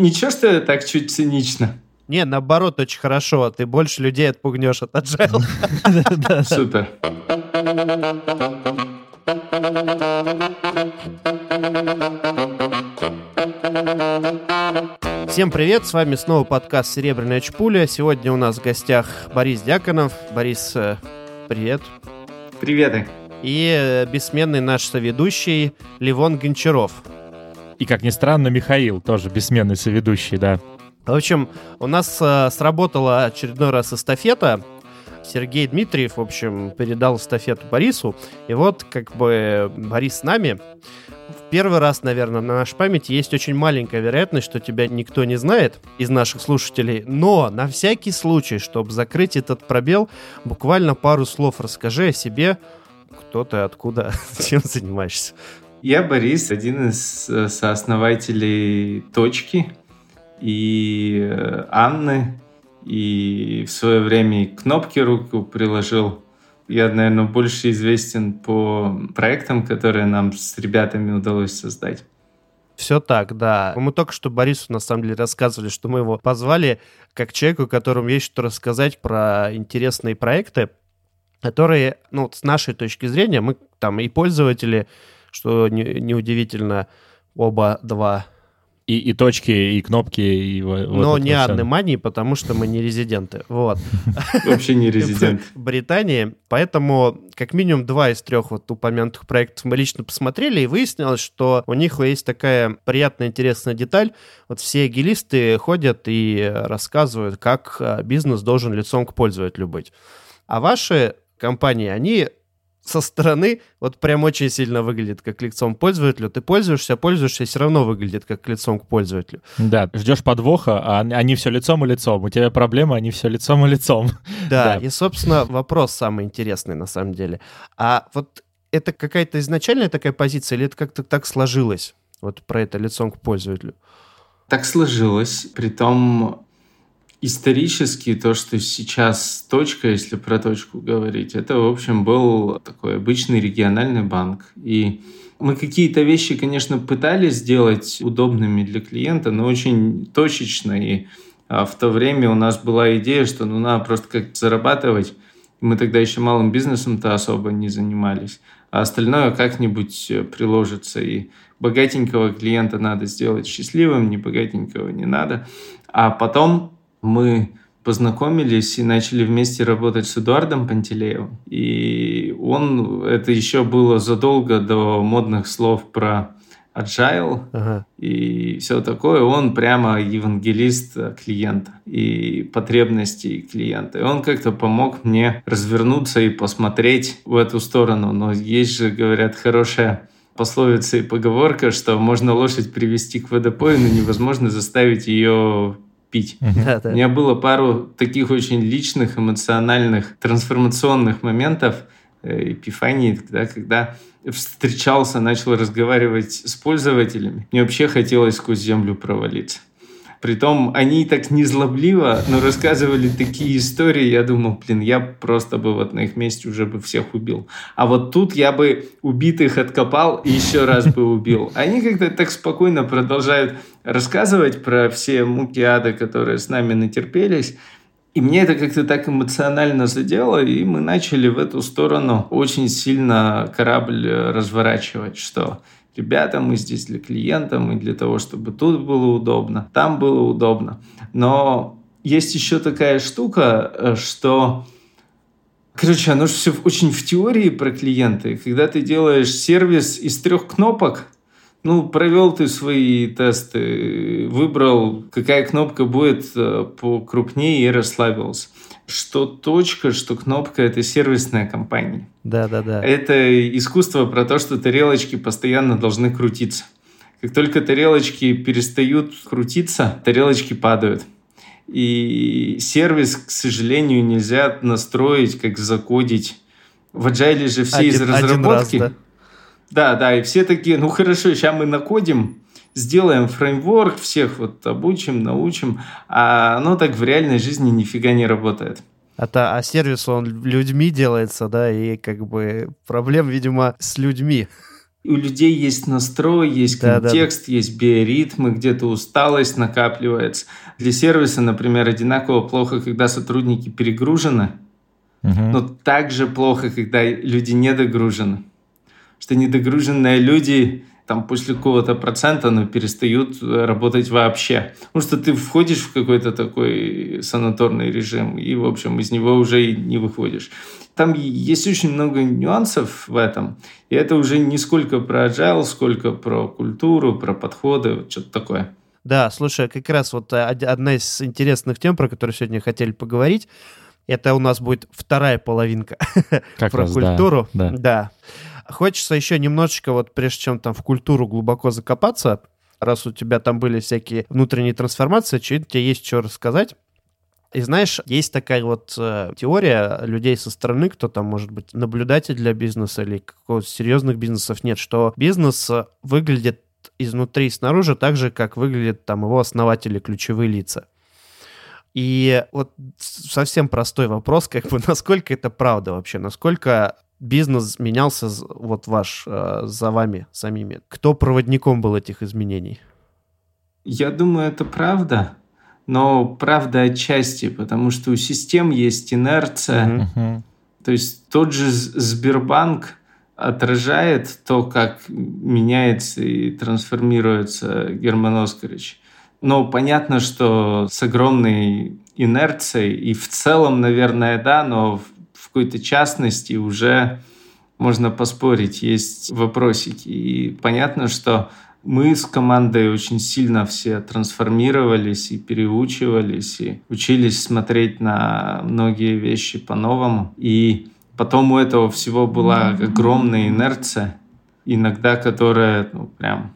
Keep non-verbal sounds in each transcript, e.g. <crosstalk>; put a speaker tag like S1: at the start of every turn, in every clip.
S1: Ничего, что я так чуть цинично.
S2: Не, наоборот, очень хорошо. Ты больше людей отпугнешь от agile. <laughs>
S1: Супер.
S2: Всем привет, с вами снова подкаст «Серебряная чпуля». Сегодня у нас в гостях Борис Дьяконов. Борис, э, привет.
S1: Привет.
S2: И э, бессменный наш соведущий Ливон Гончаров.
S3: И, как ни странно, Михаил, тоже бессменный соведущий, да.
S2: В общем, у нас э, сработала очередной раз эстафета. Сергей Дмитриев, в общем, передал эстафету Борису. И вот, как бы, Борис с нами. В первый раз, наверное, на нашей памяти есть очень маленькая вероятность, что тебя никто не знает из наших слушателей. Но на всякий случай, чтобы закрыть этот пробел, буквально пару слов расскажи о себе. Кто ты, откуда, <laughs> чем занимаешься?
S1: Я Борис, один из э, сооснователей «Точки» и э, Анны, и в свое время и кнопки руку приложил. Я, наверное, больше известен по проектам, которые нам с ребятами удалось создать.
S2: Все так, да. Мы только что Борису, на самом деле, рассказывали, что мы его позвали как человеку, которому есть что рассказать про интересные проекты, которые, ну, с нашей точки зрения, мы там и пользователи, что неудивительно, оба два.
S3: И, и точки, и кнопки, и вот
S2: Но не Анны Мании, потому что мы не резиденты. Вот. <laughs>
S1: Вообще не резидент.
S2: В Британии. Поэтому как минимум два из трех вот упомянутых проектов мы лично посмотрели, и выяснилось, что у них есть такая приятная, интересная деталь. Вот все агилисты ходят и рассказывают, как а, бизнес должен лицом к пользователю быть. А ваши компании, они со стороны вот прям очень сильно выглядит как лицом пользователю. Ты пользуешься, пользуешься, все равно выглядит как лицом к пользователю.
S3: Да, ждешь подвоха, а они все лицом и лицом. У тебя проблема, они все лицом и лицом.
S2: Да, да. и, собственно, вопрос самый интересный на самом деле. А вот это какая-то изначальная такая позиция или это как-то так сложилось? Вот про это лицом к пользователю.
S1: Так сложилось. Притом исторически то, что сейчас точка, если про точку говорить, это, в общем, был такой обычный региональный банк. И мы какие-то вещи, конечно, пытались сделать удобными для клиента, но очень точечно. И а, в то время у нас была идея, что ну надо просто как зарабатывать. Мы тогда еще малым бизнесом-то особо не занимались. А остальное как-нибудь э, приложится. И богатенького клиента надо сделать счастливым, не богатенького не надо. А потом мы познакомились и начали вместе работать с Эдуардом Пантелеевым. И он, это еще было задолго до модных слов про agile ага. и все такое, он прямо евангелист клиента и потребностей клиента. И он как-то помог мне развернуться и посмотреть в эту сторону. Но есть же, говорят, хорошая пословица и поговорка, что можно лошадь привести к водопою, но невозможно заставить ее пить. Да, да. У меня было пару таких очень личных, эмоциональных, трансформационных моментов, э, эпифании, когда, когда встречался, начал разговаривать с пользователями. Мне вообще хотелось сквозь землю провалиться. Притом они так незлобливо, но рассказывали такие истории, я думал, блин, я просто бы вот на их месте уже бы всех убил. А вот тут я бы убитых откопал и еще раз бы убил. Они как-то так спокойно продолжают рассказывать про все муки ада, которые с нами натерпелись. И мне это как-то так эмоционально задело, и мы начали в эту сторону очень сильно корабль разворачивать, что ребята, мы здесь для клиента, мы для того, чтобы тут было удобно, там было удобно. Но есть еще такая штука, э, что Короче, оно же все очень в теории про клиенты. Когда ты делаешь сервис из трех кнопок, ну, провел ты свои тесты, выбрал, какая кнопка будет э, покрупнее и расслабился что точка, что кнопка — это сервисная компания.
S2: Да-да-да.
S1: Это искусство про то, что тарелочки постоянно должны крутиться. Как только тарелочки перестают крутиться, тарелочки падают. И сервис, к сожалению, нельзя настроить, как закодить. В Agile же все один, из разработки... Раз, да? да, да, и все такие, ну хорошо, сейчас мы накодим, сделаем фреймворк, всех вот обучим, научим, а оно так в реальной жизни нифига не работает.
S2: Это, а сервис, он людьми делается, да, и как бы проблем, видимо, с людьми.
S1: у людей есть настрой, есть контекст, да, да. есть биоритмы, где-то усталость накапливается. Для сервиса, например, одинаково плохо, когда сотрудники перегружены, угу. но также плохо, когда люди недогружены. Что недогруженные люди там после какого-то процента ну, перестают работать вообще. Потому что ты входишь в какой-то такой санаторный режим, и, в общем, из него уже и не выходишь. Там есть очень много нюансов в этом, и это уже не сколько про agile, сколько про культуру, про подходы, что-то такое.
S2: Да, слушай, как раз вот э, одна из интересных тем, про которую сегодня хотели поговорить, это у нас будет вторая половинка как <laughs> про раз, культуру. Да, да. да. Хочется еще немножечко, вот прежде чем там в культуру глубоко закопаться, раз у тебя там были всякие внутренние трансформации, тебе есть что рассказать. И знаешь, есть такая вот э, теория людей со стороны, кто там, может быть, наблюдатель для бизнеса или какого-то серьезных бизнесов нет, что бизнес э, выглядит изнутри и снаружи так же, как выглядят там его основатели, ключевые лица. И вот совсем простой вопрос, как бы, <laughs> насколько это правда вообще, насколько бизнес менялся вот ваш э, за вами самими? Кто проводником был этих изменений?
S1: Я думаю, это правда, но правда отчасти, потому что у систем есть инерция. Uh-huh. То есть тот же Сбербанк отражает то, как меняется и трансформируется Герман Оскарович. Но понятно, что с огромной инерцией, и в целом, наверное, да, но какой-то частности уже можно поспорить, есть вопросики. И понятно, что мы с командой очень сильно все трансформировались и переучивались, и учились смотреть на многие вещи по-новому. И потом у этого всего была огромная инерция, иногда которая ну, прям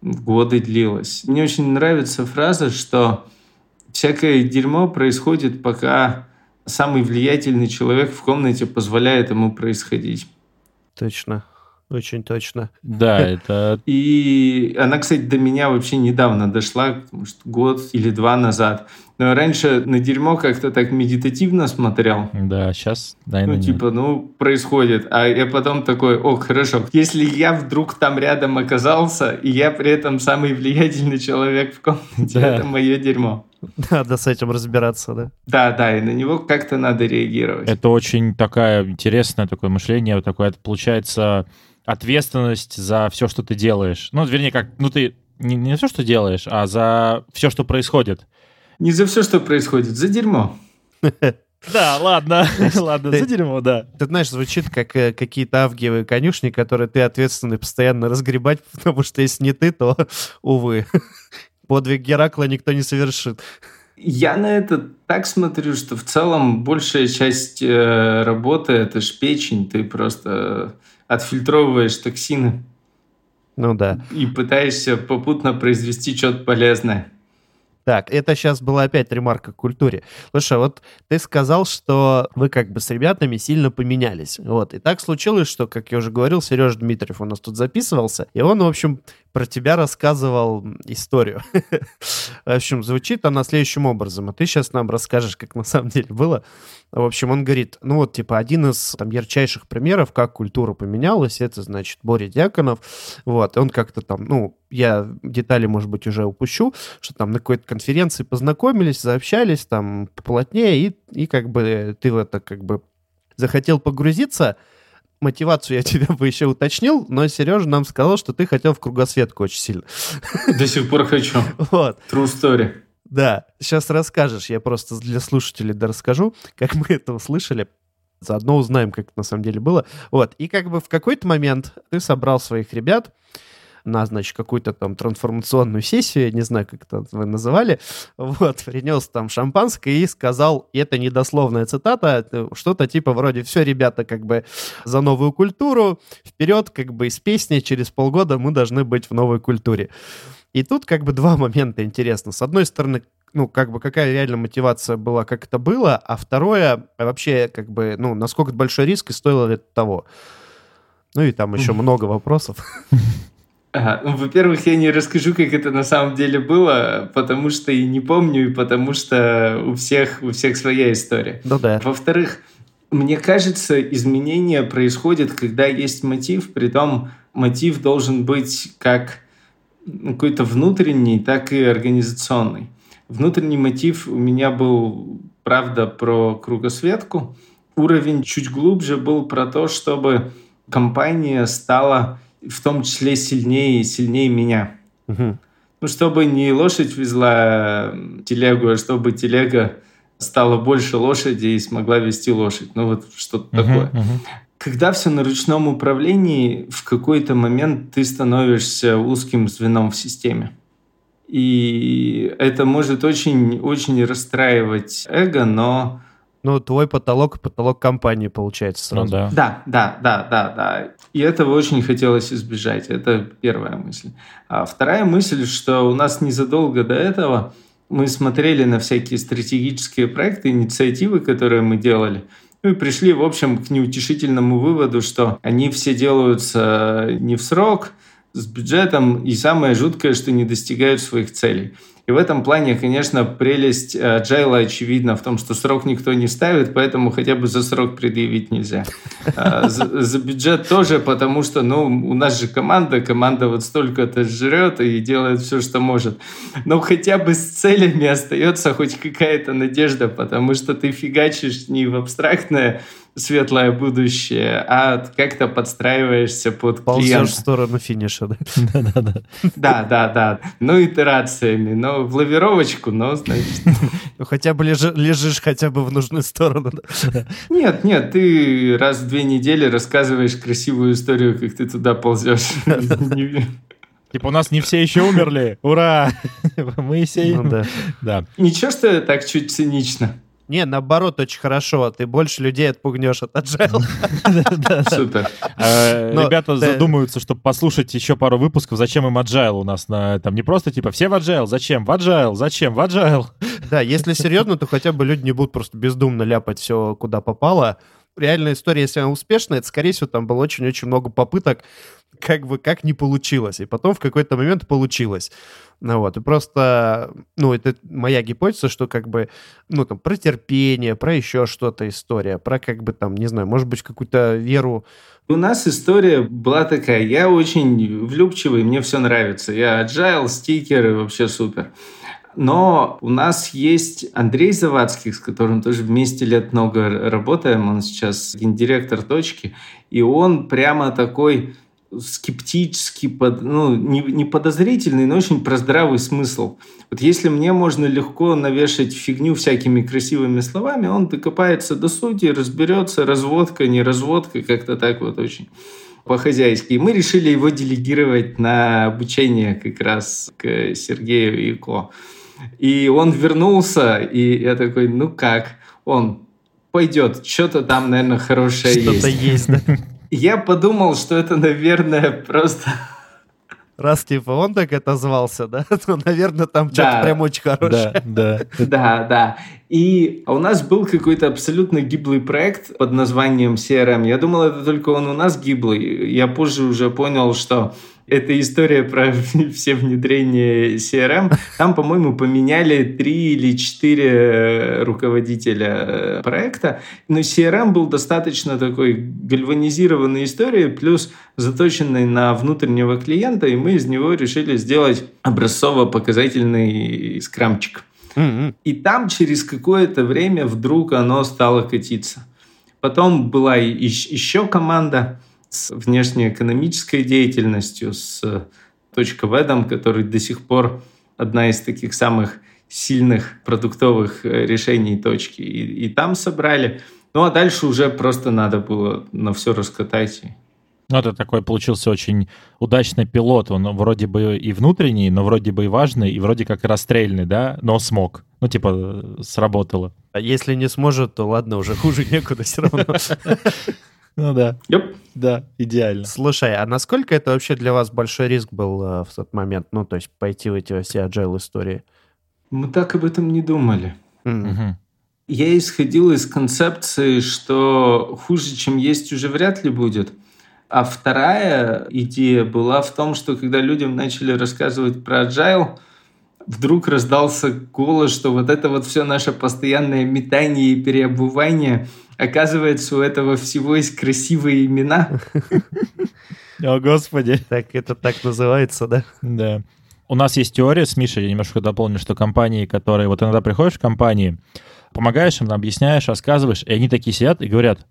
S1: годы длилась. Мне очень нравится фраза, что всякое дерьмо происходит, пока самый влиятельный человек в комнате позволяет ему происходить.
S2: Точно. Очень точно.
S3: Да, <laughs> это...
S1: И она, кстати, до меня вообще недавно дошла, что год или два назад. Но раньше на дерьмо как-то так медитативно смотрел.
S3: Да, сейчас, наверное,
S1: Ну, типа, ну, происходит. А я потом такой, о, хорошо, если я вдруг там рядом оказался, и я при этом самый влиятельный человек в комнате, да. это мое дерьмо. <laughs>
S2: Надо с этим разбираться, да?
S1: Да, да, и на него как-то надо реагировать.
S3: Это очень такая интересное такое мышление, вот такое, это получается ответственность за все, что ты делаешь. Ну, вернее, как, ну ты не, не все, что делаешь, а за все, что происходит.
S1: Не за все, что происходит, за дерьмо. <laughs>
S3: Да, ладно, <laughs> <laughs> ладно, за дерьмо, да.
S2: Ты знаешь, звучит как э, какие-то авгиевые конюшни, которые ты ответственный постоянно разгребать, потому что если не ты, то, увы, подвиг Геракла никто не совершит.
S1: Я на это так смотрю, что в целом большая часть э, работы это ж печень, ты просто отфильтровываешь токсины.
S2: Ну да.
S1: И пытаешься попутно произвести что-то полезное.
S2: Так, это сейчас была опять ремарка к культуре. Слушай, вот ты сказал, что вы как бы с ребятами сильно поменялись. Вот. И так случилось, что, как я уже говорил, Сережа Дмитриев у нас тут записывался, и он, в общем, про тебя рассказывал историю. <laughs> В общем, звучит она следующим образом. А ты сейчас нам расскажешь, как на самом деле было. В общем, он говорит, ну вот, типа, один из там ярчайших примеров, как культура поменялась, это, значит, Боря Дьяконов. Вот, он как-то там, ну, я детали, может быть, уже упущу, что там на какой-то конференции познакомились, заобщались там поплотнее, и, и как бы ты в это как бы захотел погрузиться, мотивацию я <laughs> тебя бы еще уточнил, но Сережа нам сказал, что ты хотел в кругосветку очень сильно. <laughs>
S1: До сих пор хочу. Вот. True story.
S2: Да, сейчас расскажешь. Я просто для слушателей да расскажу, как мы это услышали. Заодно узнаем, как это на самом деле было. Вот. И как бы в какой-то момент ты собрал своих ребят, на, значит, какую-то там трансформационную сессию, я не знаю, как это вы называли, вот, принес там шампанское и сказал, и это недословная цитата, что-то типа вроде «все, ребята, как бы за новую культуру, вперед, как бы из песни, через полгода мы должны быть в новой культуре». И тут как бы два момента интересно. С одной стороны, ну, как бы какая реально мотивация была, как это было, а второе, вообще, как бы, ну, насколько большой риск и стоило ли это того. Ну и там еще много вопросов. <laughs>
S1: Ага. Ну, во-первых, я не расскажу, как это на самом деле было, потому что и не помню, и потому что у всех, у всех своя история.
S2: Ну да.
S1: Во-вторых, мне кажется, изменения происходят, когда есть мотив, при том мотив должен быть как какой-то внутренний, так и организационный. Внутренний мотив у меня был, правда, про кругосветку. Уровень чуть глубже был про то, чтобы компания стала в том числе сильнее и сильнее меня. Угу. Ну, чтобы не лошадь везла телегу, а чтобы телега стала больше лошади и смогла вести лошадь. Ну, вот что-то uh-huh, такое. Uh-huh. Когда все на ручном управлении, в какой-то момент ты становишься узким звеном в системе. И это может очень-очень расстраивать эго, но
S2: ну, твой потолок — потолок компании, получается,
S1: ну сразу. Ну, да. да, да, да, да, да. И этого очень хотелось избежать. Это первая мысль. А вторая мысль, что у нас незадолго до этого мы смотрели на всякие стратегические проекты, инициативы, которые мы делали, ну и пришли, в общем, к неутешительному выводу, что они все делаются не в срок, с бюджетом, и самое жуткое, что не достигают своих целей. И в этом плане, конечно, прелесть Agile э, очевидна в том, что срок никто не ставит, поэтому хотя бы за срок предъявить нельзя. <laughs> А, за, за бюджет тоже, потому что, ну, у нас же команда, команда вот столько-то жрет и делает все, что может. Но хотя бы с целями остается хоть какая-то надежда, потому что ты фигачишь не в абстрактное светлое будущее, а как-то подстраиваешься под Ползешь клиента. в
S2: сторону финиша, да? <laughs>
S1: Да-да-да. Да-да-да. Ну, итерациями. Но в лавировочку, но, значит...
S2: Ну, хотя бы лежишь хотя бы в нужную сторону.
S1: Нет, нет, ты раз в две недели рассказываешь красивую историю, как ты туда ползешь. <laughs>
S3: Типа у нас не все еще умерли. Ура! <laughs> Мы все... Ну,
S1: да. да. Ничего, что я так чуть цинично.
S2: Не, наоборот, очень хорошо. Ты больше людей отпугнешь от agile. <laughs>
S1: Супер.
S3: А, ребята задумаются, чтобы послушать еще пару выпусков, зачем им agile у нас на там не просто типа все в agile, зачем в agile, зачем в agile.
S2: Да, если серьезно, то хотя бы люди не будут просто бездумно ляпать все, куда попало. Реальная история, если она успешная, это, скорее всего, там было очень-очень много попыток, как бы как не получилось. И потом в какой-то момент получилось. Ну вот, и просто, ну, это моя гипотеза, что как бы, ну, там, про терпение, про еще что-то история, про как бы там, не знаю, может быть, какую-то веру.
S1: У нас история была такая, я очень влюбчивый, мне все нравится. Я agile, стикеры, вообще супер. Но у нас есть Андрей Завадский, с которым тоже вместе лет много работаем. Он сейчас гендиректор точки. И он прямо такой скептически, под, ну, не, не подозрительный, но очень про здравый смысл. Вот если мне можно легко навешать фигню всякими красивыми словами, он докопается до сути, разберется, разводка, не разводка, как-то так вот очень по-хозяйски. И мы решили его делегировать на обучение как раз к Сергею и Ко. И он вернулся, и я такой, ну как? Он пойдет, что-то там, наверное, хорошее есть.
S2: Что-то есть, да?
S1: Я подумал, что это, наверное, просто...
S2: Раз типа он так отозвался, да, <laughs> то, наверное, там да, что-то прям очень хорошее.
S3: Да, да.
S1: Да, да. И у нас был какой-то абсолютно гиблый проект под названием CRM. Я думал, это только он у нас гиблый. Я позже уже понял, что эта история про <laughs> все внедрения CRM. Там, по-моему, поменяли три или четыре руководителя э, проекта. Но CRM был достаточно такой гальванизированной историей, плюс заточенной на внутреннего клиента, и мы из него решили сделать образцово-показательный скрамчик. Mm-hmm. И там через какое-то время вдруг оно стало катиться. Потом была еще команда, с внешнеэкономической деятельностью, с .ведом, который до сих пор одна из таких самых сильных продуктовых э, решений точки. И, и там собрали. Ну а дальше уже просто надо было на все раскатать.
S3: Ну, это такой получился очень удачный пилот. Он вроде бы и внутренний, но вроде бы и важный, и вроде как и расстрельный, да, но смог. Ну, типа, сработало.
S2: А если не сможет, то ладно, уже хуже некуда все равно. <laughs>
S3: Ну да.
S1: Yep.
S3: Да, идеально.
S2: Слушай, а насколько это вообще для вас большой риск был э, в тот момент? Ну, то есть пойти в эти все agile истории?
S1: Мы так об этом не думали. Mm-hmm. Я исходил из концепции, что хуже, чем есть, уже вряд ли будет. А вторая идея была в том, что когда людям начали рассказывать про agile, вдруг раздался голос, что вот это вот все наше постоянное метание и переобувание – Оказывается, у этого всего есть красивые имена. <laughs>
S3: О, господи.
S2: Так это так называется, да?
S3: Да. У нас есть теория с Мишей, я немножко дополню, что компании, которые... Вот иногда приходишь в компании, помогаешь им, объясняешь, рассказываешь, и они такие сидят и говорят,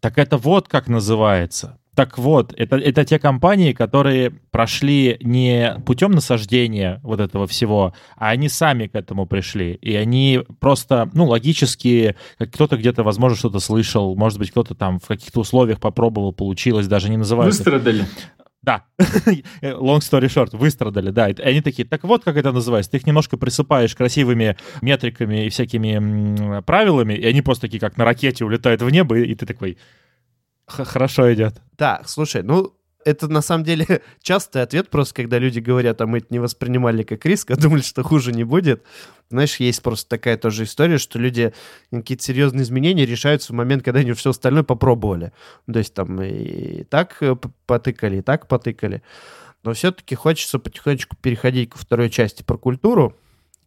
S3: так это вот как называется. Так вот, это, это те компании, которые прошли не путем насаждения вот этого всего, а они сами к этому пришли. И они просто, ну, логически, как кто-то где-то, возможно, что-то слышал, может быть, кто-то там в каких-то условиях попробовал, получилось, даже не называют.
S1: Выстрадали.
S3: Да, <laughs> long story short, выстрадали, да. И они такие, так вот как это называется, ты их немножко присыпаешь красивыми метриками и всякими правилами, и они просто такие, как на ракете, улетают в небо, и ты такой, хорошо идет.
S2: Да, слушай, ну, это на самом деле <laughs> частый ответ, просто когда люди говорят, а мы это не воспринимали как риск, а думали, что хуже не будет. Знаешь, есть просто такая тоже история, что люди какие-то серьезные изменения решаются в момент, когда они все остальное попробовали. То есть там и так э, потыкали, и так потыкали. Но все-таки хочется потихонечку переходить ко второй части про культуру.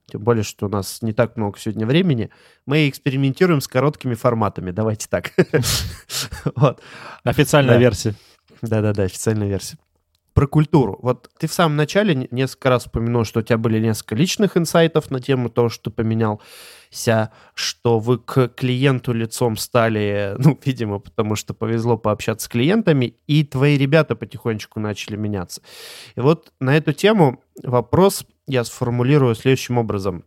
S2: Тем более, что у нас не так много сегодня времени. Мы экспериментируем с короткими форматами. Давайте так. <laughs>
S3: Официальная версия.
S2: Да-да-да, официальная версия. Про культуру. Вот ты в самом начале несколько раз упомянул, что у тебя были несколько личных инсайтов на тему того, что поменялся, что вы к клиенту лицом стали, <laughs> ну, видимо, потому что повезло пообщаться с клиентами, и твои ребята потихонечку начали меняться. И вот на эту тему вопрос я сформулирую следующим образом.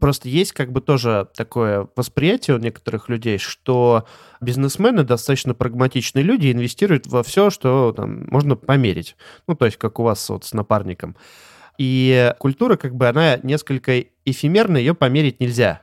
S2: Просто есть как бы тоже такое восприятие у некоторых людей, что бизнесмены достаточно прагматичные люди, инвестируют во все, что там, можно померить. Ну, то есть как у вас вот с напарником. И культура, как бы, она несколько эфемерная, ее померить нельзя.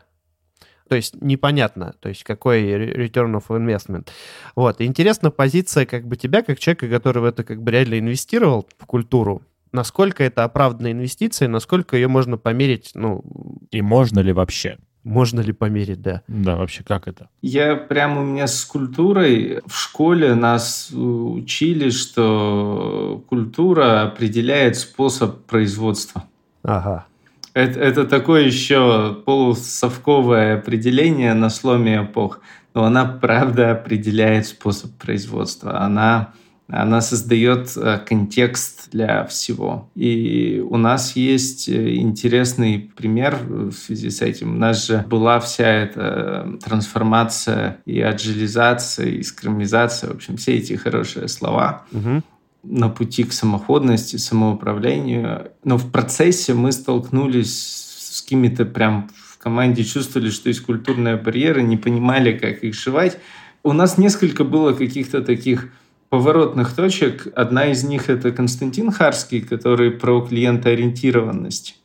S2: То есть непонятно, то есть какой return of investment. Вот. Интересна позиция как бы тебя, как человека, который в это как бы реально инвестировал в культуру, насколько это оправданная инвестиция, насколько ее можно померить, ну...
S3: И можно ли вообще?
S2: Можно ли померить, да.
S3: Да, вообще как это?
S1: Я прямо у меня с культурой в школе нас учили, что культура определяет способ производства.
S2: Ага.
S1: Это, это такое еще полусовковое определение на сломе эпох, но она правда определяет способ производства. Она она создает э, контекст для всего. И у нас есть э, интересный пример в связи с этим. У нас же была вся эта трансформация и аджилизация, и скромизация, в общем, все эти хорошие слова.
S2: Угу
S1: на пути к самоходности, самоуправлению. Но в процессе мы столкнулись с какими-то прям в команде чувствовали, что есть культурные барьеры, не понимали, как их сшивать. У нас несколько было каких-то таких поворотных точек. Одна из них — это Константин Харский, который про клиентоориентированность.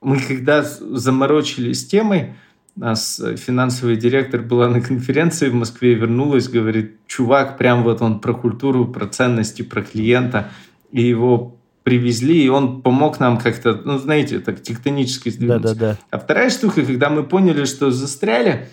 S1: Мы когда заморочились темой, у нас финансовый директор была на конференции в Москве, вернулась, говорит, чувак, прям вот он про культуру, про ценности, про клиента, и его привезли, и он помог нам как-то, ну, знаете, так тектонически
S2: сдвинуться. Да, да, да.
S1: А вторая штука, когда мы поняли, что застряли,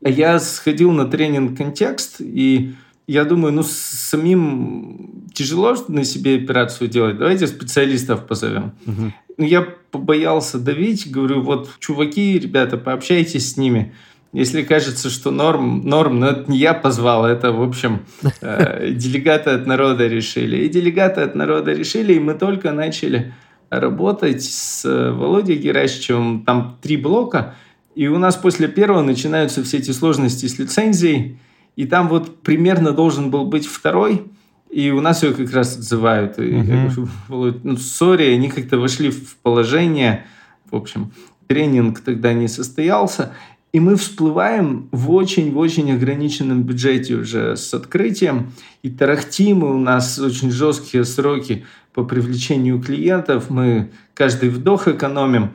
S1: я сходил на тренинг «Контекст», и я думаю, ну, самим тяжело на себе операцию делать. Давайте специалистов позовем.
S2: Угу.
S1: Ну, я побоялся давить, говорю, вот, чуваки, ребята, пообщайтесь с ними. Если кажется, что норм, норм, но это не я позвал, это, в общем, <laughs> э, делегаты от народа решили. И делегаты от народа решили, и мы только начали работать с Володей Геращичевым. Там три блока, и у нас после первого начинаются все эти сложности с лицензией, и там вот примерно должен был быть второй, и у нас ее как раз отзывают. И uh-huh. ну, сори, они как-то вошли в положение. В общем, тренинг тогда не состоялся. И мы всплываем в очень-очень ограниченном бюджете уже с открытием. И тарахтим, и у нас очень жесткие сроки по привлечению клиентов. Мы каждый вдох экономим.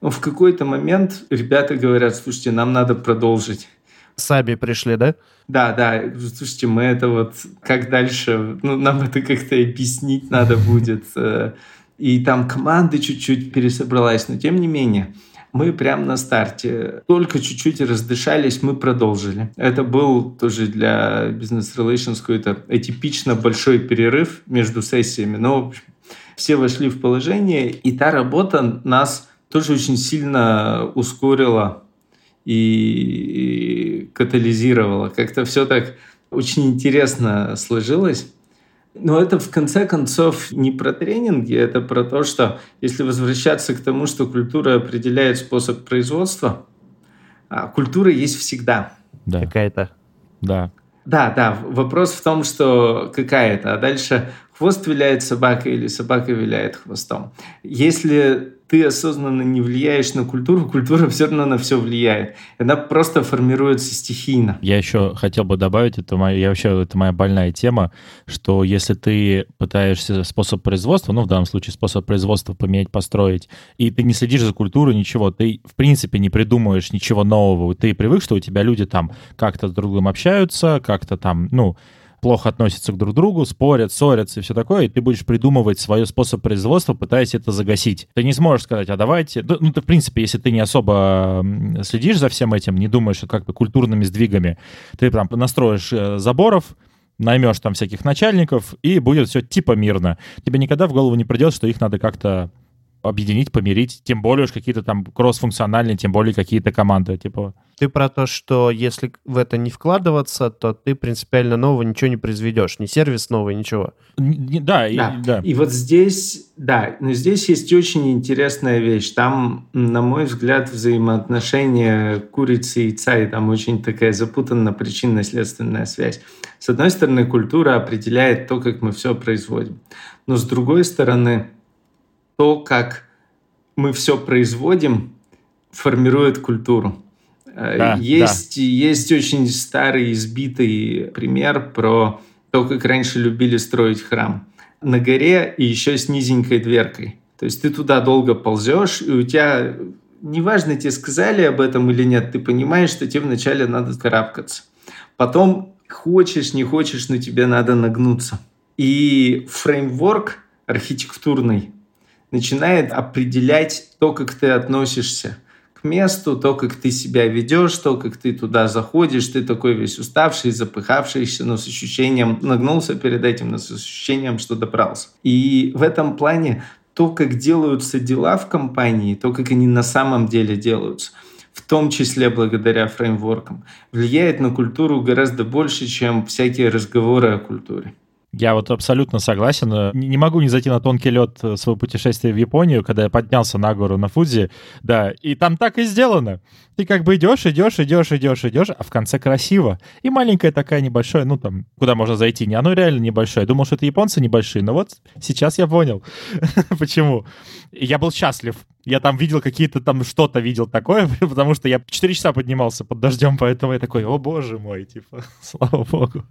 S1: Но в какой-то момент ребята говорят, слушайте, нам надо продолжить
S2: сами пришли, да?
S1: Да, да. Слушайте, мы это вот как дальше, ну, нам это как-то объяснить надо <laughs> будет. Э, и там команда чуть-чуть пересобралась, но тем не менее, мы прямо на старте только чуть-чуть раздышались, мы продолжили. Это был тоже для бизнес relations какой-то атипично большой перерыв между сессиями, но все вошли в положение, и та работа нас тоже очень сильно ускорила и катализировала. Как-то все так очень интересно сложилось. Но это в конце концов не про тренинги, это про то, что если возвращаться к тому, что культура определяет способ производства, а культура есть всегда.
S2: Да. Какая-то.
S3: Да.
S1: Да, да. Вопрос в том, что какая-то. А дальше хвост виляет собака или собака виляет хвостом. Если ты осознанно не влияешь на культуру, культура все равно на все влияет. Она просто формируется стихийно.
S3: Я еще хотел бы добавить, это моя, я вообще, это моя больная тема, что если ты пытаешься способ производства, ну, в данном случае способ производства поменять, построить, и ты не следишь за культурой, ничего, ты, в принципе, не придумаешь ничего нового, ты привык, что у тебя люди там как-то с друг другом общаются, как-то там, ну, плохо относятся к друг другу, спорят, ссорятся и все такое, и ты будешь придумывать свой способ производства, пытаясь это загасить. Ты не сможешь сказать, а давайте... Ну, ты, в принципе, если ты не особо следишь за всем этим, не думаешь как бы культурными сдвигами, ты прям настроишь э, заборов, наймешь там всяких начальников, и будет все типа мирно. Тебе никогда в голову не придет, что их надо как-то объединить, помирить, тем более уж какие-то там кросс-функциональные, тем более какие-то команды, типа...
S2: Ты про то, что если в это не вкладываться, то ты принципиально нового ничего не произведешь, ни сервис новый, ничего.
S1: Не, да, да. И, да. И вот здесь, да, но здесь есть очень интересная вещь. Там, на мой взгляд, взаимоотношения курицы и яйца, и там очень такая запутанная причинно-следственная связь. С одной стороны, культура определяет то, как мы все производим. Но с другой стороны, то, как мы все производим, формирует культуру. Э, да, есть, да. есть очень старый избитый пример про то, как раньше любили строить храм. На горе и еще с низенькой дверкой. То есть ты туда долго ползешь, и у тебя, неважно, тебе сказали об этом или нет, ты понимаешь, что тебе вначале надо карабкаться. Потом хочешь, не хочешь, но тебе надо нагнуться. И фреймворк архитектурный начинает определять то, как ты относишься к месту, то, как ты себя ведешь, то, как ты туда заходишь, ты такой весь уставший, запыхавшийся, но с ощущением, нагнулся перед этим, но с ощущением, что добрался. И в этом плане то, как делаются дела в компании, то, как они на самом деле делаются, в том числе благодаря фреймворкам, влияет на культуру гораздо больше, чем всякие разговоры о культуре.
S3: Я вот абсолютно согласен. Не могу не зайти на тонкий лед э, своего путешествия в Японию, когда я поднялся на гору на Фудзи. Да, и там так и сделано. Ты как бы идешь, идешь, идешь, идешь, идешь, а в конце красиво. И маленькая такая небольшая, ну там, куда можно зайти. Не, оно реально небольшое. Думал, что это японцы небольшие, но вот сейчас я понял, <laughs> почему. Я был счастлив. Я там видел какие-то там что-то видел такое, <laughs> потому что я 4 часа поднимался под дождем, поэтому я такой, о боже мой, типа, <laughs> слава богу.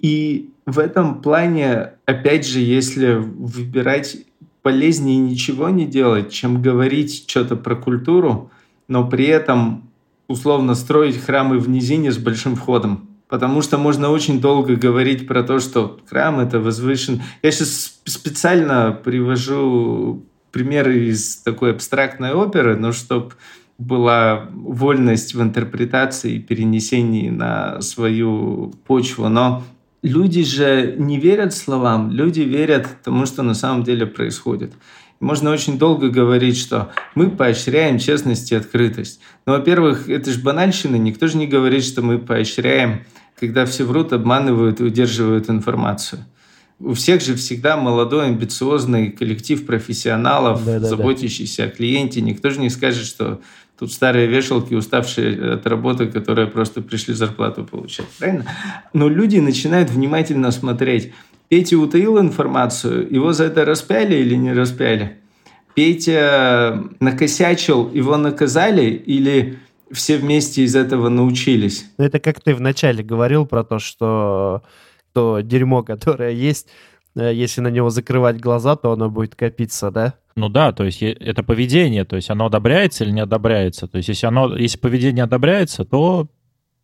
S1: И в этом плане, опять же, если выбирать полезнее ничего не делать, чем говорить что-то про культуру, но при этом условно строить храмы в низине с большим входом. Потому что можно очень долго говорить про то, что храм это возвышен. Я сейчас специально привожу примеры из такой абстрактной оперы, но чтобы была вольность в интерпретации и перенесении на свою почву. Но Люди же не верят словам, люди верят тому, что на самом деле происходит. Можно очень долго говорить, что мы поощряем честность и открытость. Но, во-первых, это же банальщина. Никто же не говорит, что мы поощряем, когда все врут, обманывают и удерживают информацию. У всех же всегда молодой, амбициозный коллектив профессионалов, да, да, заботящийся да. о клиенте. Никто же не скажет, что Тут старые вешалки, уставшие от работы, которые просто пришли зарплату получать. Правильно? Но люди начинают внимательно смотреть. Петя утаил информацию, его за это распяли или не распяли? Петя накосячил, его наказали или все вместе из этого научились?
S2: Ну, это как ты вначале говорил про то, что то дерьмо, которое есть, э, если на него закрывать глаза, то оно будет копиться, да?
S3: Ну да, то есть это поведение, то есть оно одобряется или не одобряется. То есть если оно, если поведение одобряется, то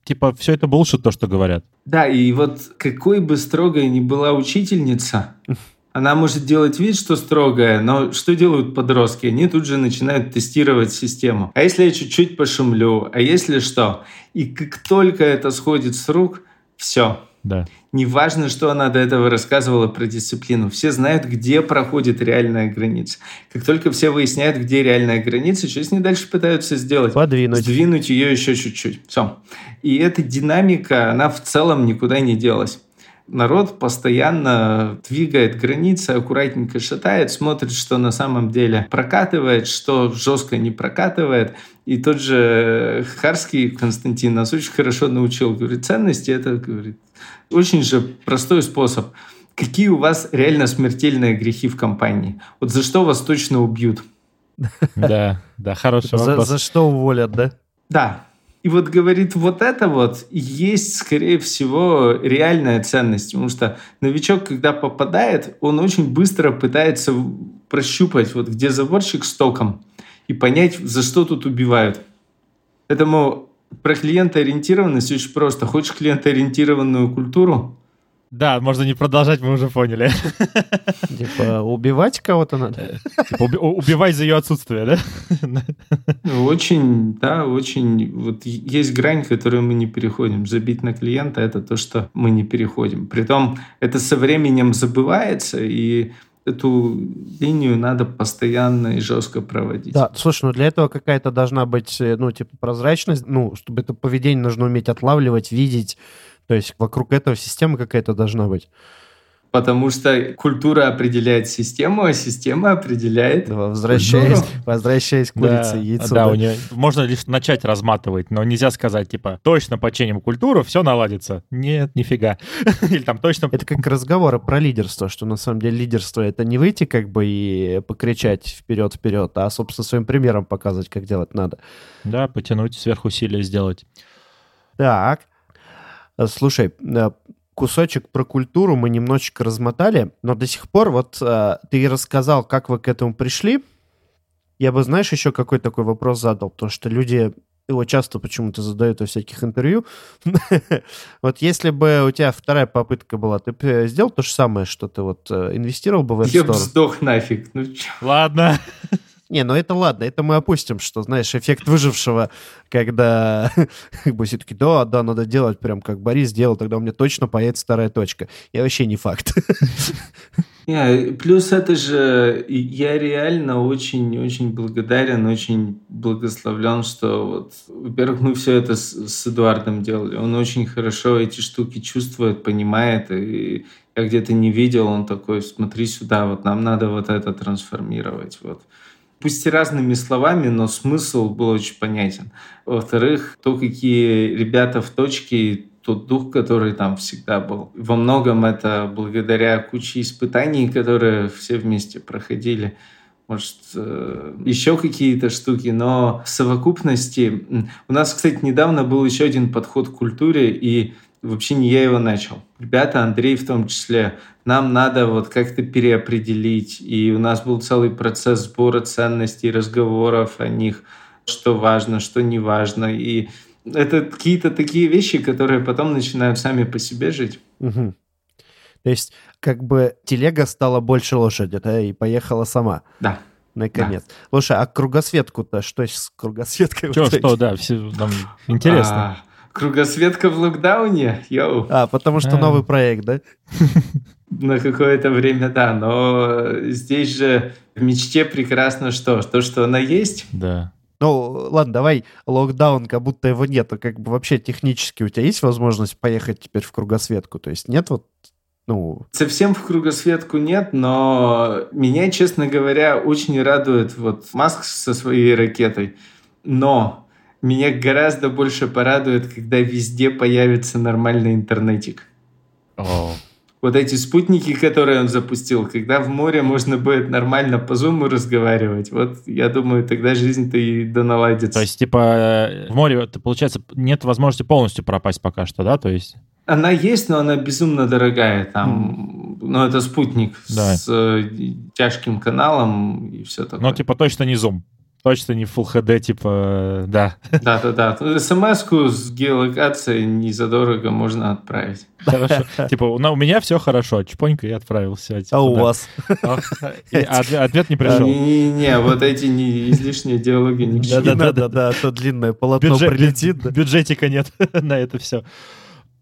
S3: типа все это булшит то, что говорят.
S1: Да, и вот какой бы строгой ни была учительница, она может делать вид, что строгая, но что делают подростки? Они тут же начинают тестировать систему. А если я чуть-чуть пошумлю? А если что? И как только это сходит с рук, все,
S3: да.
S1: Неважно, что она до этого рассказывала про дисциплину. Все знают, где проходит реальная граница. Как только все выясняют, где реальная граница, что с ней дальше пытаются сделать?
S2: Подвинуть.
S1: Сдвинуть ее еще чуть-чуть. Все. И эта динамика, она в целом никуда не делась. Народ постоянно двигает границы, аккуратненько шатает, смотрит, что на самом деле прокатывает, что жестко не прокатывает. И тот же Харский Константин нас очень хорошо научил. Говорит, ценности — это говорит, очень же простой способ. Какие у вас реально смертельные грехи в компании? Вот за что вас точно убьют?
S3: Да, да, хороший
S2: вопрос. За что уволят, да?
S1: Да, и вот говорит, вот это вот есть, скорее всего, реальная ценность. Потому что новичок, когда попадает, он очень быстро пытается прощупать, вот где заборчик с током, и понять, за что тут убивают. Поэтому про клиентоориентированность очень просто. Хочешь клиентоориентированную культуру?
S3: Да, можно не продолжать, мы уже поняли. <laughs>
S2: Типа убивать кого-то надо?
S3: Типа убивать за ее отсутствие, да?
S1: Очень, да, очень. Вот есть грань, которую мы не переходим. Забить на клиента — это то, что мы не переходим. Притом это со временем забывается, и эту линию надо постоянно и жестко проводить.
S2: Да, слушай, ну для этого какая-то должна быть, э, ну, типа, прозрачность, ну, чтобы это поведение нужно уметь отлавливать, видеть, то есть вокруг этого система какая-то должна быть.
S1: Потому что культура определяет систему, а система определяет
S2: Возвращаясь, возвращаясь к курице да, яйцу.
S3: Да, да. У нее, можно лишь начать разматывать, но нельзя сказать, типа, точно починим культуру, все наладится. Нет, нифига. <laughs> Или там точно...
S2: Это как разговоры про лидерство, что на самом деле лидерство — это не выйти как бы и покричать вперед-вперед, а, собственно, своим примером показывать, как делать надо.
S3: Да, потянуть, сверхусилия сделать.
S2: Так, слушай, э, кусочек про культуру мы немножечко размотали, но до сих пор вот э, ты рассказал, как вы к этому пришли. Я бы, знаешь, еще какой такой вопрос задал, потому что люди его часто почему-то задают во всяких интервью. <laughs> вот если бы у тебя вторая попытка была, ты бы сделал то же самое, что ты вот инвестировал бы в Store?
S1: Я бы сдох нафиг. Ну,
S3: Ладно.
S2: Не, ну это ладно, это мы опустим, что, знаешь, эффект выжившего, когда <laughs> как бы все таки да, да, надо делать прям как Борис сделал, тогда у меня точно появится вторая точка. Я вообще не факт. <laughs>
S1: Не, плюс это же я реально очень-очень благодарен, очень благословлен, что вот, во-первых, мы все это с, с Эдуардом делали. Он очень хорошо эти штуки чувствует, понимает, и я где-то не видел, он такой, смотри сюда, вот нам надо вот это трансформировать, вот пусть и разными словами, но смысл был очень понятен. Во-вторых, то, какие ребята в точке, тот дух, который там всегда был. Во многом это благодаря куче испытаний, которые все вместе проходили. Может, э, еще какие-то штуки, но в совокупности... У нас, кстати, недавно был еще один подход к культуре, и вообще не я его начал. Ребята, Андрей в том числе, нам надо вот как-то переопределить. И у нас был целый процесс сбора ценностей, разговоров о них, что важно, что не важно. И это какие-то такие вещи, которые потом начинают сами по себе жить.
S2: Угу. То есть как бы телега стала больше лошади, да, и поехала сама.
S1: Да.
S2: Наконец. Да. Слушай, а кругосветку-то что с кругосветкой?
S3: Что, что, да, все, нам интересно. А,
S1: Кругосветка в локдауне? Йоу.
S2: А, потому что а. новый проект, да?
S1: На какое-то время, да. Но здесь же в мечте прекрасно что? То, что она есть.
S3: Да.
S2: Ну, ладно, давай локдаун, как будто его нет. А как бы вообще технически у тебя есть возможность поехать теперь в кругосветку? То есть нет вот ну...
S1: Совсем в кругосветку нет, но меня, честно говоря, очень радует вот Маск со своей ракетой. Но меня гораздо больше порадует, когда везде появится нормальный интернетик.
S3: Oh.
S1: Вот эти спутники, которые он запустил, когда в море можно будет нормально по зуму разговаривать, вот я думаю, тогда жизнь-то и да наладится.
S3: То есть, типа, э, в море, получается, нет возможности полностью пропасть пока что, да? То есть...
S1: Она есть, но она безумно дорогая. Там, mm. ну, это спутник да. с э, тяжким каналом и все такое.
S3: Ну, типа, точно не зум точно не Full HD, типа, да.
S1: Да-да-да. СМС-ку с геолокацией не задорого можно отправить.
S3: Хорошо. Типа, у меня все хорошо, чпонька и отправился.
S2: А у вас?
S3: Ответ не пришел.
S1: Не-не-не, вот эти излишние диалоги не
S2: Да-да-да, а то длинное полотно прилетит.
S3: Бюджетика нет <laughs> на это все.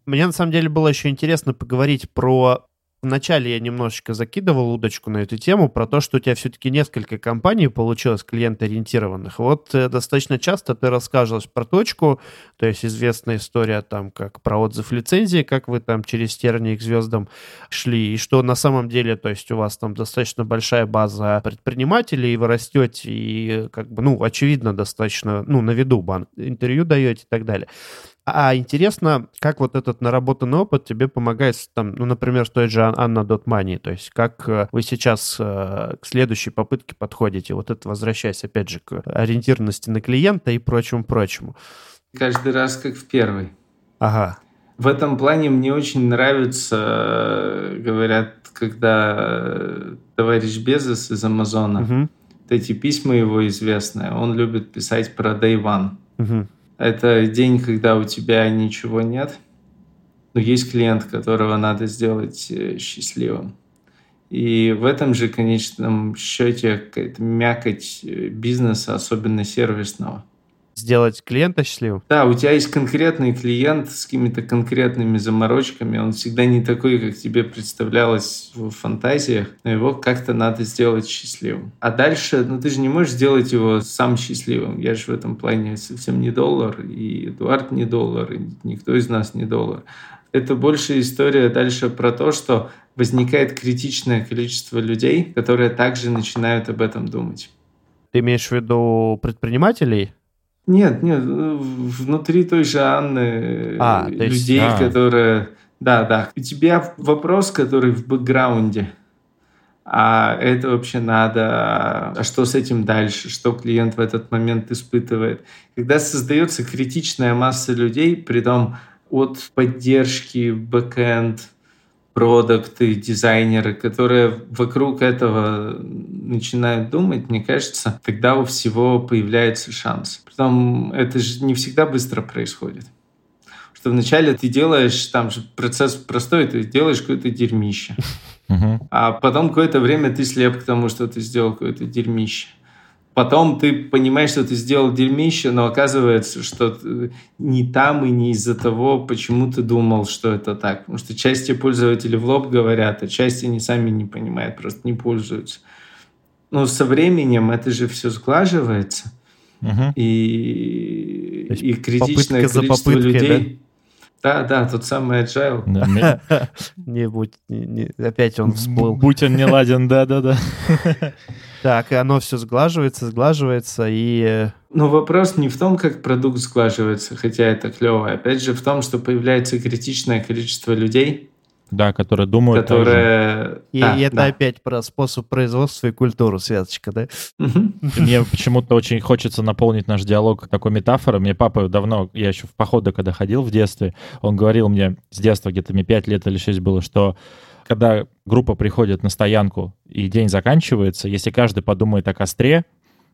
S2: Мне на самом деле было еще интересно поговорить про Вначале я немножечко закидывал удочку на эту тему про то, что у тебя все-таки несколько компаний получилось клиент-ориентированных. Вот э, достаточно часто ты рассказываешь про точку, то есть известная история там, как про отзыв лицензии, как вы там через тернии к звездам шли, и что на самом деле, то есть у вас там достаточно большая база предпринимателей, и вы растете, и как бы, ну, очевидно, достаточно, ну, на виду банк, интервью даете и так далее. А интересно, как вот этот наработанный опыт тебе помогает, там, ну, например, с той же Анна Дотмани, то есть как э, вы сейчас э, к следующей попытке подходите, вот это возвращаясь, опять же, к ориентированности на клиента и прочему-прочему.
S1: Каждый раз как в первый.
S2: Ага.
S1: В этом плане мне очень нравится, э, говорят, когда товарищ Безос из Амазона, угу. вот эти письма его известные, он любит писать про Day One. Угу. Это день, когда у тебя ничего нет, но есть клиент, которого надо сделать э, счастливым. И в этом же конечном счете какая-то мякоть э, бизнеса, особенно сервисного –
S2: сделать клиента счастливым?
S1: Да, у тебя есть конкретный клиент с какими-то конкретными заморочками. Он всегда не такой, как тебе представлялось в фантазиях, но его как-то надо сделать счастливым. А дальше, ну ты же не можешь сделать его сам счастливым. Я же в этом плане совсем не доллар, и Эдуард не доллар, и никто из нас не доллар. Это больше история дальше про то, что возникает критичное количество людей, которые также начинают об этом думать.
S2: Ты имеешь в виду предпринимателей?
S1: Нет, нет, внутри той же Анны а, людей, есть, а. которые... Да, да. У тебя вопрос, который в бэкграунде. А это вообще надо, а что с этим дальше, что клиент в этот момент испытывает. Когда создается критичная масса людей, при том от поддержки, бэкэнд, продукты, дизайнеры, которые вокруг этого начинают думать, мне кажется, тогда у всего появляется шанс. Потом это же не всегда быстро происходит. Что вначале ты делаешь, там же процесс простой, ты делаешь какое-то дерьмище. А потом какое-то время ты слеп к тому, что ты сделал какое-то дерьмище. Потом ты понимаешь, что ты сделал дерьмище, но оказывается, что не там и не из-за того, почему ты думал, что это так. Потому что части пользователей в лоб говорят, а части они сами не понимают, просто не пользуются. Но со временем это же все сглаживается. Угу. И, и критичное количество попыткой, людей... Да? Да, да, тот самый agile. <laughs>
S2: Не будь, опять он всплыл.
S3: Будь он не ладен, да-да-да. <laughs>
S2: Так, и оно все сглаживается, сглаживается, и... Э,
S1: Но вопрос не в том, как продукт сглаживается, хотя это клево. Опять же в том, что появляется критичное количество людей,
S3: да, которые думают.
S1: Которые...
S2: И,
S1: да,
S2: и это да. опять про способ производства и культуру, Светочка, да?
S3: Мне почему-то очень хочется наполнить наш диалог такой метафорой. Мне папа давно, я еще в походы, когда ходил в детстве, он говорил мне с детства, где-то мне 5 лет или 6 было, что когда группа приходит на стоянку и день заканчивается, если каждый подумает о костре,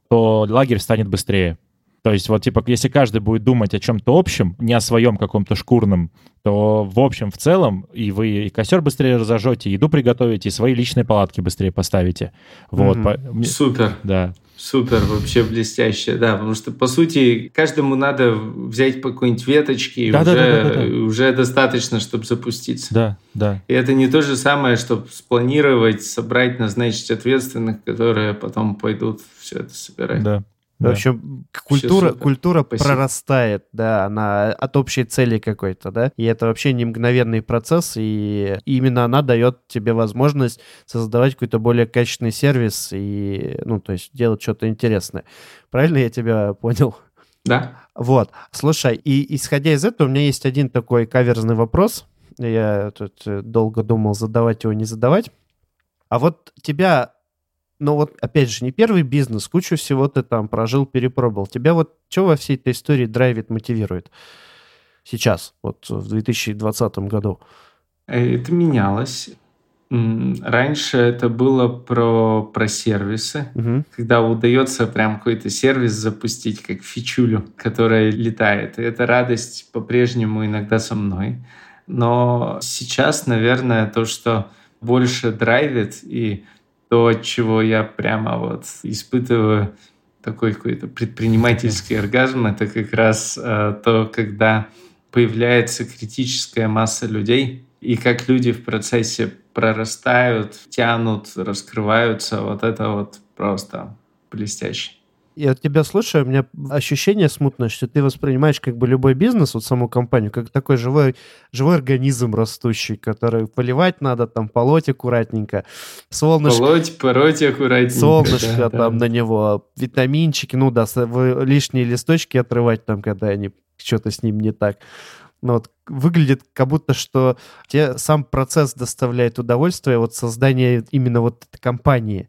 S3: то лагерь станет быстрее. То есть вот, типа, если каждый будет думать о чем-то общем, не о своем каком-то шкурном, то в общем, в целом, и вы и костер быстрее разожжете, еду приготовите, и свои личные палатки быстрее поставите. Вот.
S1: Mm-hmm. По... Супер. Да. Супер, вообще блестяще, да, потому что, по сути, каждому надо взять по какой-нибудь веточке, и да, уже, да, да, да, да. уже достаточно, чтобы запуститься.
S3: Да, да.
S1: И это не то же самое, чтобы спланировать, собрать, назначить ответственных, которые потом пойдут все это собирать.
S2: Да. Да. В общем, культура, культура прорастает, да, она от общей цели какой-то, да, и это вообще не мгновенный процесс, и именно она дает тебе возможность создавать какой-то более качественный сервис и, ну, то есть делать что-то интересное. Правильно я тебя понял?
S1: Да.
S2: Вот. Слушай, и исходя из этого, у меня есть один такой каверзный вопрос. Я тут э, долго думал, задавать его, не задавать. А вот тебя но вот, опять же, не первый бизнес, кучу всего ты там прожил, перепробовал. Тебя вот что во всей этой истории драйвит, мотивирует сейчас, вот в 2020 году?
S1: Это менялось. Раньше это было про, про сервисы, угу. когда удается прям какой-то сервис запустить, как фичулю, которая летает. И эта радость по-прежнему иногда со мной. Но сейчас, наверное, то, что больше драйвит и то, от чего я прямо вот испытываю такой какой-то предпринимательский оргазм, это как раз э, то, когда появляется критическая масса людей, и как люди в процессе прорастают, тянут, раскрываются, вот это вот просто блестяще
S2: я тебя слушаю, у меня ощущение смутное, что ты воспринимаешь как бы любой бизнес, вот саму компанию, как такой живой, живой организм растущий, который поливать надо, там, полоть аккуратненько,
S1: солнышко... Полоть, пороть аккуратненько.
S2: Солнышко да, там да. на него, витаминчики, ну да, лишние листочки отрывать там, когда они что-то с ним не так. Но вот выглядит как будто, что тебе сам процесс доставляет удовольствие, вот создание именно вот этой компании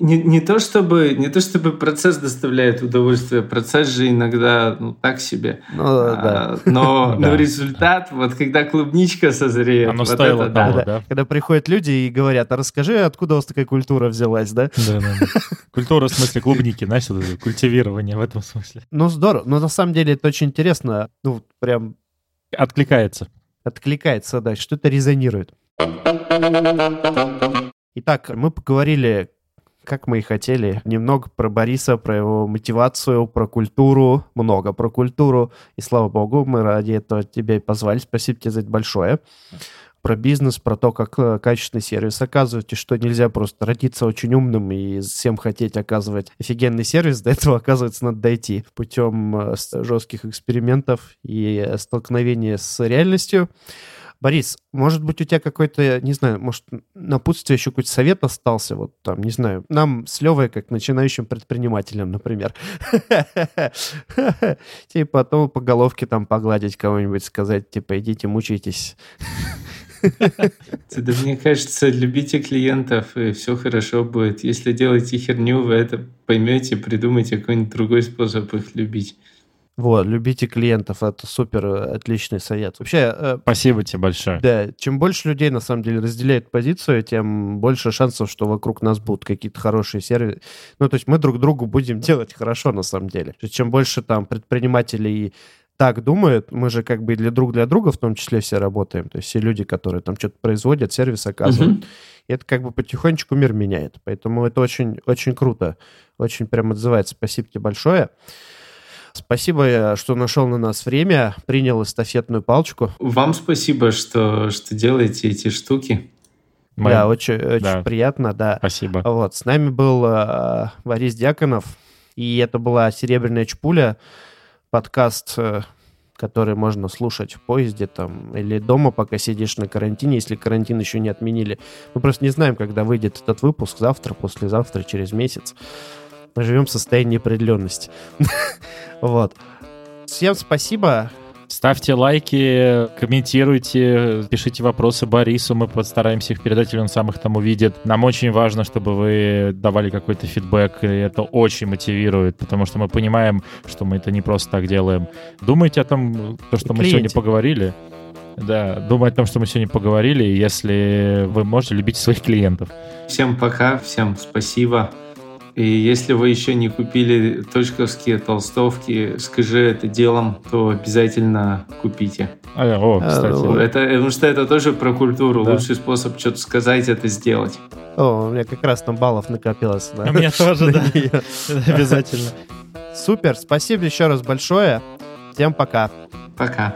S1: не, не, то чтобы, не то чтобы процесс доставляет удовольствие, процесс же иногда ну, так себе. Ну, а, да. Но, но результат, вот когда клубничка созреет, Оно вот
S2: стоило это, того, да. да. Когда приходят люди и говорят, а расскажи, откуда у вас такая культура взялась, да? Да, да.
S3: Культура в смысле клубники, знаешь, культивирование в этом смысле.
S2: Ну, здорово. Но на самом деле это очень интересно. Ну, прям...
S3: Откликается.
S2: Откликается, да, что-то резонирует. Итак, мы поговорили как мы и хотели. Немного про Бориса, про его мотивацию, про культуру, много про культуру. И слава богу, мы ради этого тебя и позвали. Спасибо тебе за это большое. Про бизнес, про то, как э, качественный сервис оказывать, и что нельзя просто родиться очень умным и всем хотеть оказывать офигенный сервис. До этого, оказывается, надо дойти путем э, жестких экспериментов и столкновения с реальностью. Борис, может быть, у тебя какой-то, не знаю, может, напутствие еще какой-то совет остался, вот там, не знаю, нам с Левой, как начинающим предпринимателям, например. <laughs> Типа потом по головке там погладить кого-нибудь, сказать, типа, идите, мучайтесь.
S1: Да мне кажется, любите клиентов, и все хорошо будет. Если делаете херню, вы это поймете, придумайте какой-нибудь другой способ их любить.
S2: Вот, любите клиентов, это супер э, отличный совет. Вообще...
S3: Э, Спасибо тебе большое.
S2: Да, чем больше людей, на самом деле, разделяют позицию, тем больше шансов, что вокруг нас будут какие-то хорошие сервисы. Ну, то есть мы друг другу будем <laughs> делать хорошо, на самом деле. Чем больше там предпринимателей так думают, мы же как бы для друг для друга в том числе все работаем. То есть все люди, которые там что-то производят, сервис оказывают. Угу. И это как бы потихонечку мир меняет. Поэтому это очень, очень круто. Очень прям отзывается. Спасибо тебе большое. Спасибо, э, что нашел на нас время, принял эстафетную палочку.
S1: Вам спасибо, что, что делаете эти штуки.
S2: Мы... Да, очень, очень да. приятно, да.
S3: Спасибо.
S2: Вот, с нами был э, Борис Дьяконов, и это была «Серебряная чпуля», подкаст, э, который можно слушать в поезде там или дома, пока сидишь на карантине, если карантин еще не отменили. Мы просто не знаем, когда выйдет этот выпуск, завтра, послезавтра, через месяц мы живем в состоянии неопределенности. <laughs> вот. Всем спасибо.
S3: Ставьте лайки, комментируйте, пишите вопросы Борису, мы постараемся их передать, или он сам их там увидит. Нам очень важно, чтобы вы давали какой-то фидбэк, и это очень мотивирует, потому что мы понимаем, что мы это не просто так делаем. Думайте о том, то, что мы сегодня поговорили. Да, думайте о том, что мы сегодня поговорили, если вы можете, любить своих клиентов.
S1: Всем пока, всем спасибо. И если вы еще не купили точковские толстовки, скажи это делом, то обязательно купите.
S3: А, о, а, кстати.
S1: Это, потому что это тоже про культуру. Да. Лучший способ что-то сказать, это сделать.
S2: О, у меня как раз там баллов накопилось. Да?
S3: У меня тоже, да. <laughs> <laughs> Обязательно.
S2: Супер, спасибо еще раз большое. Всем пока.
S1: Пока.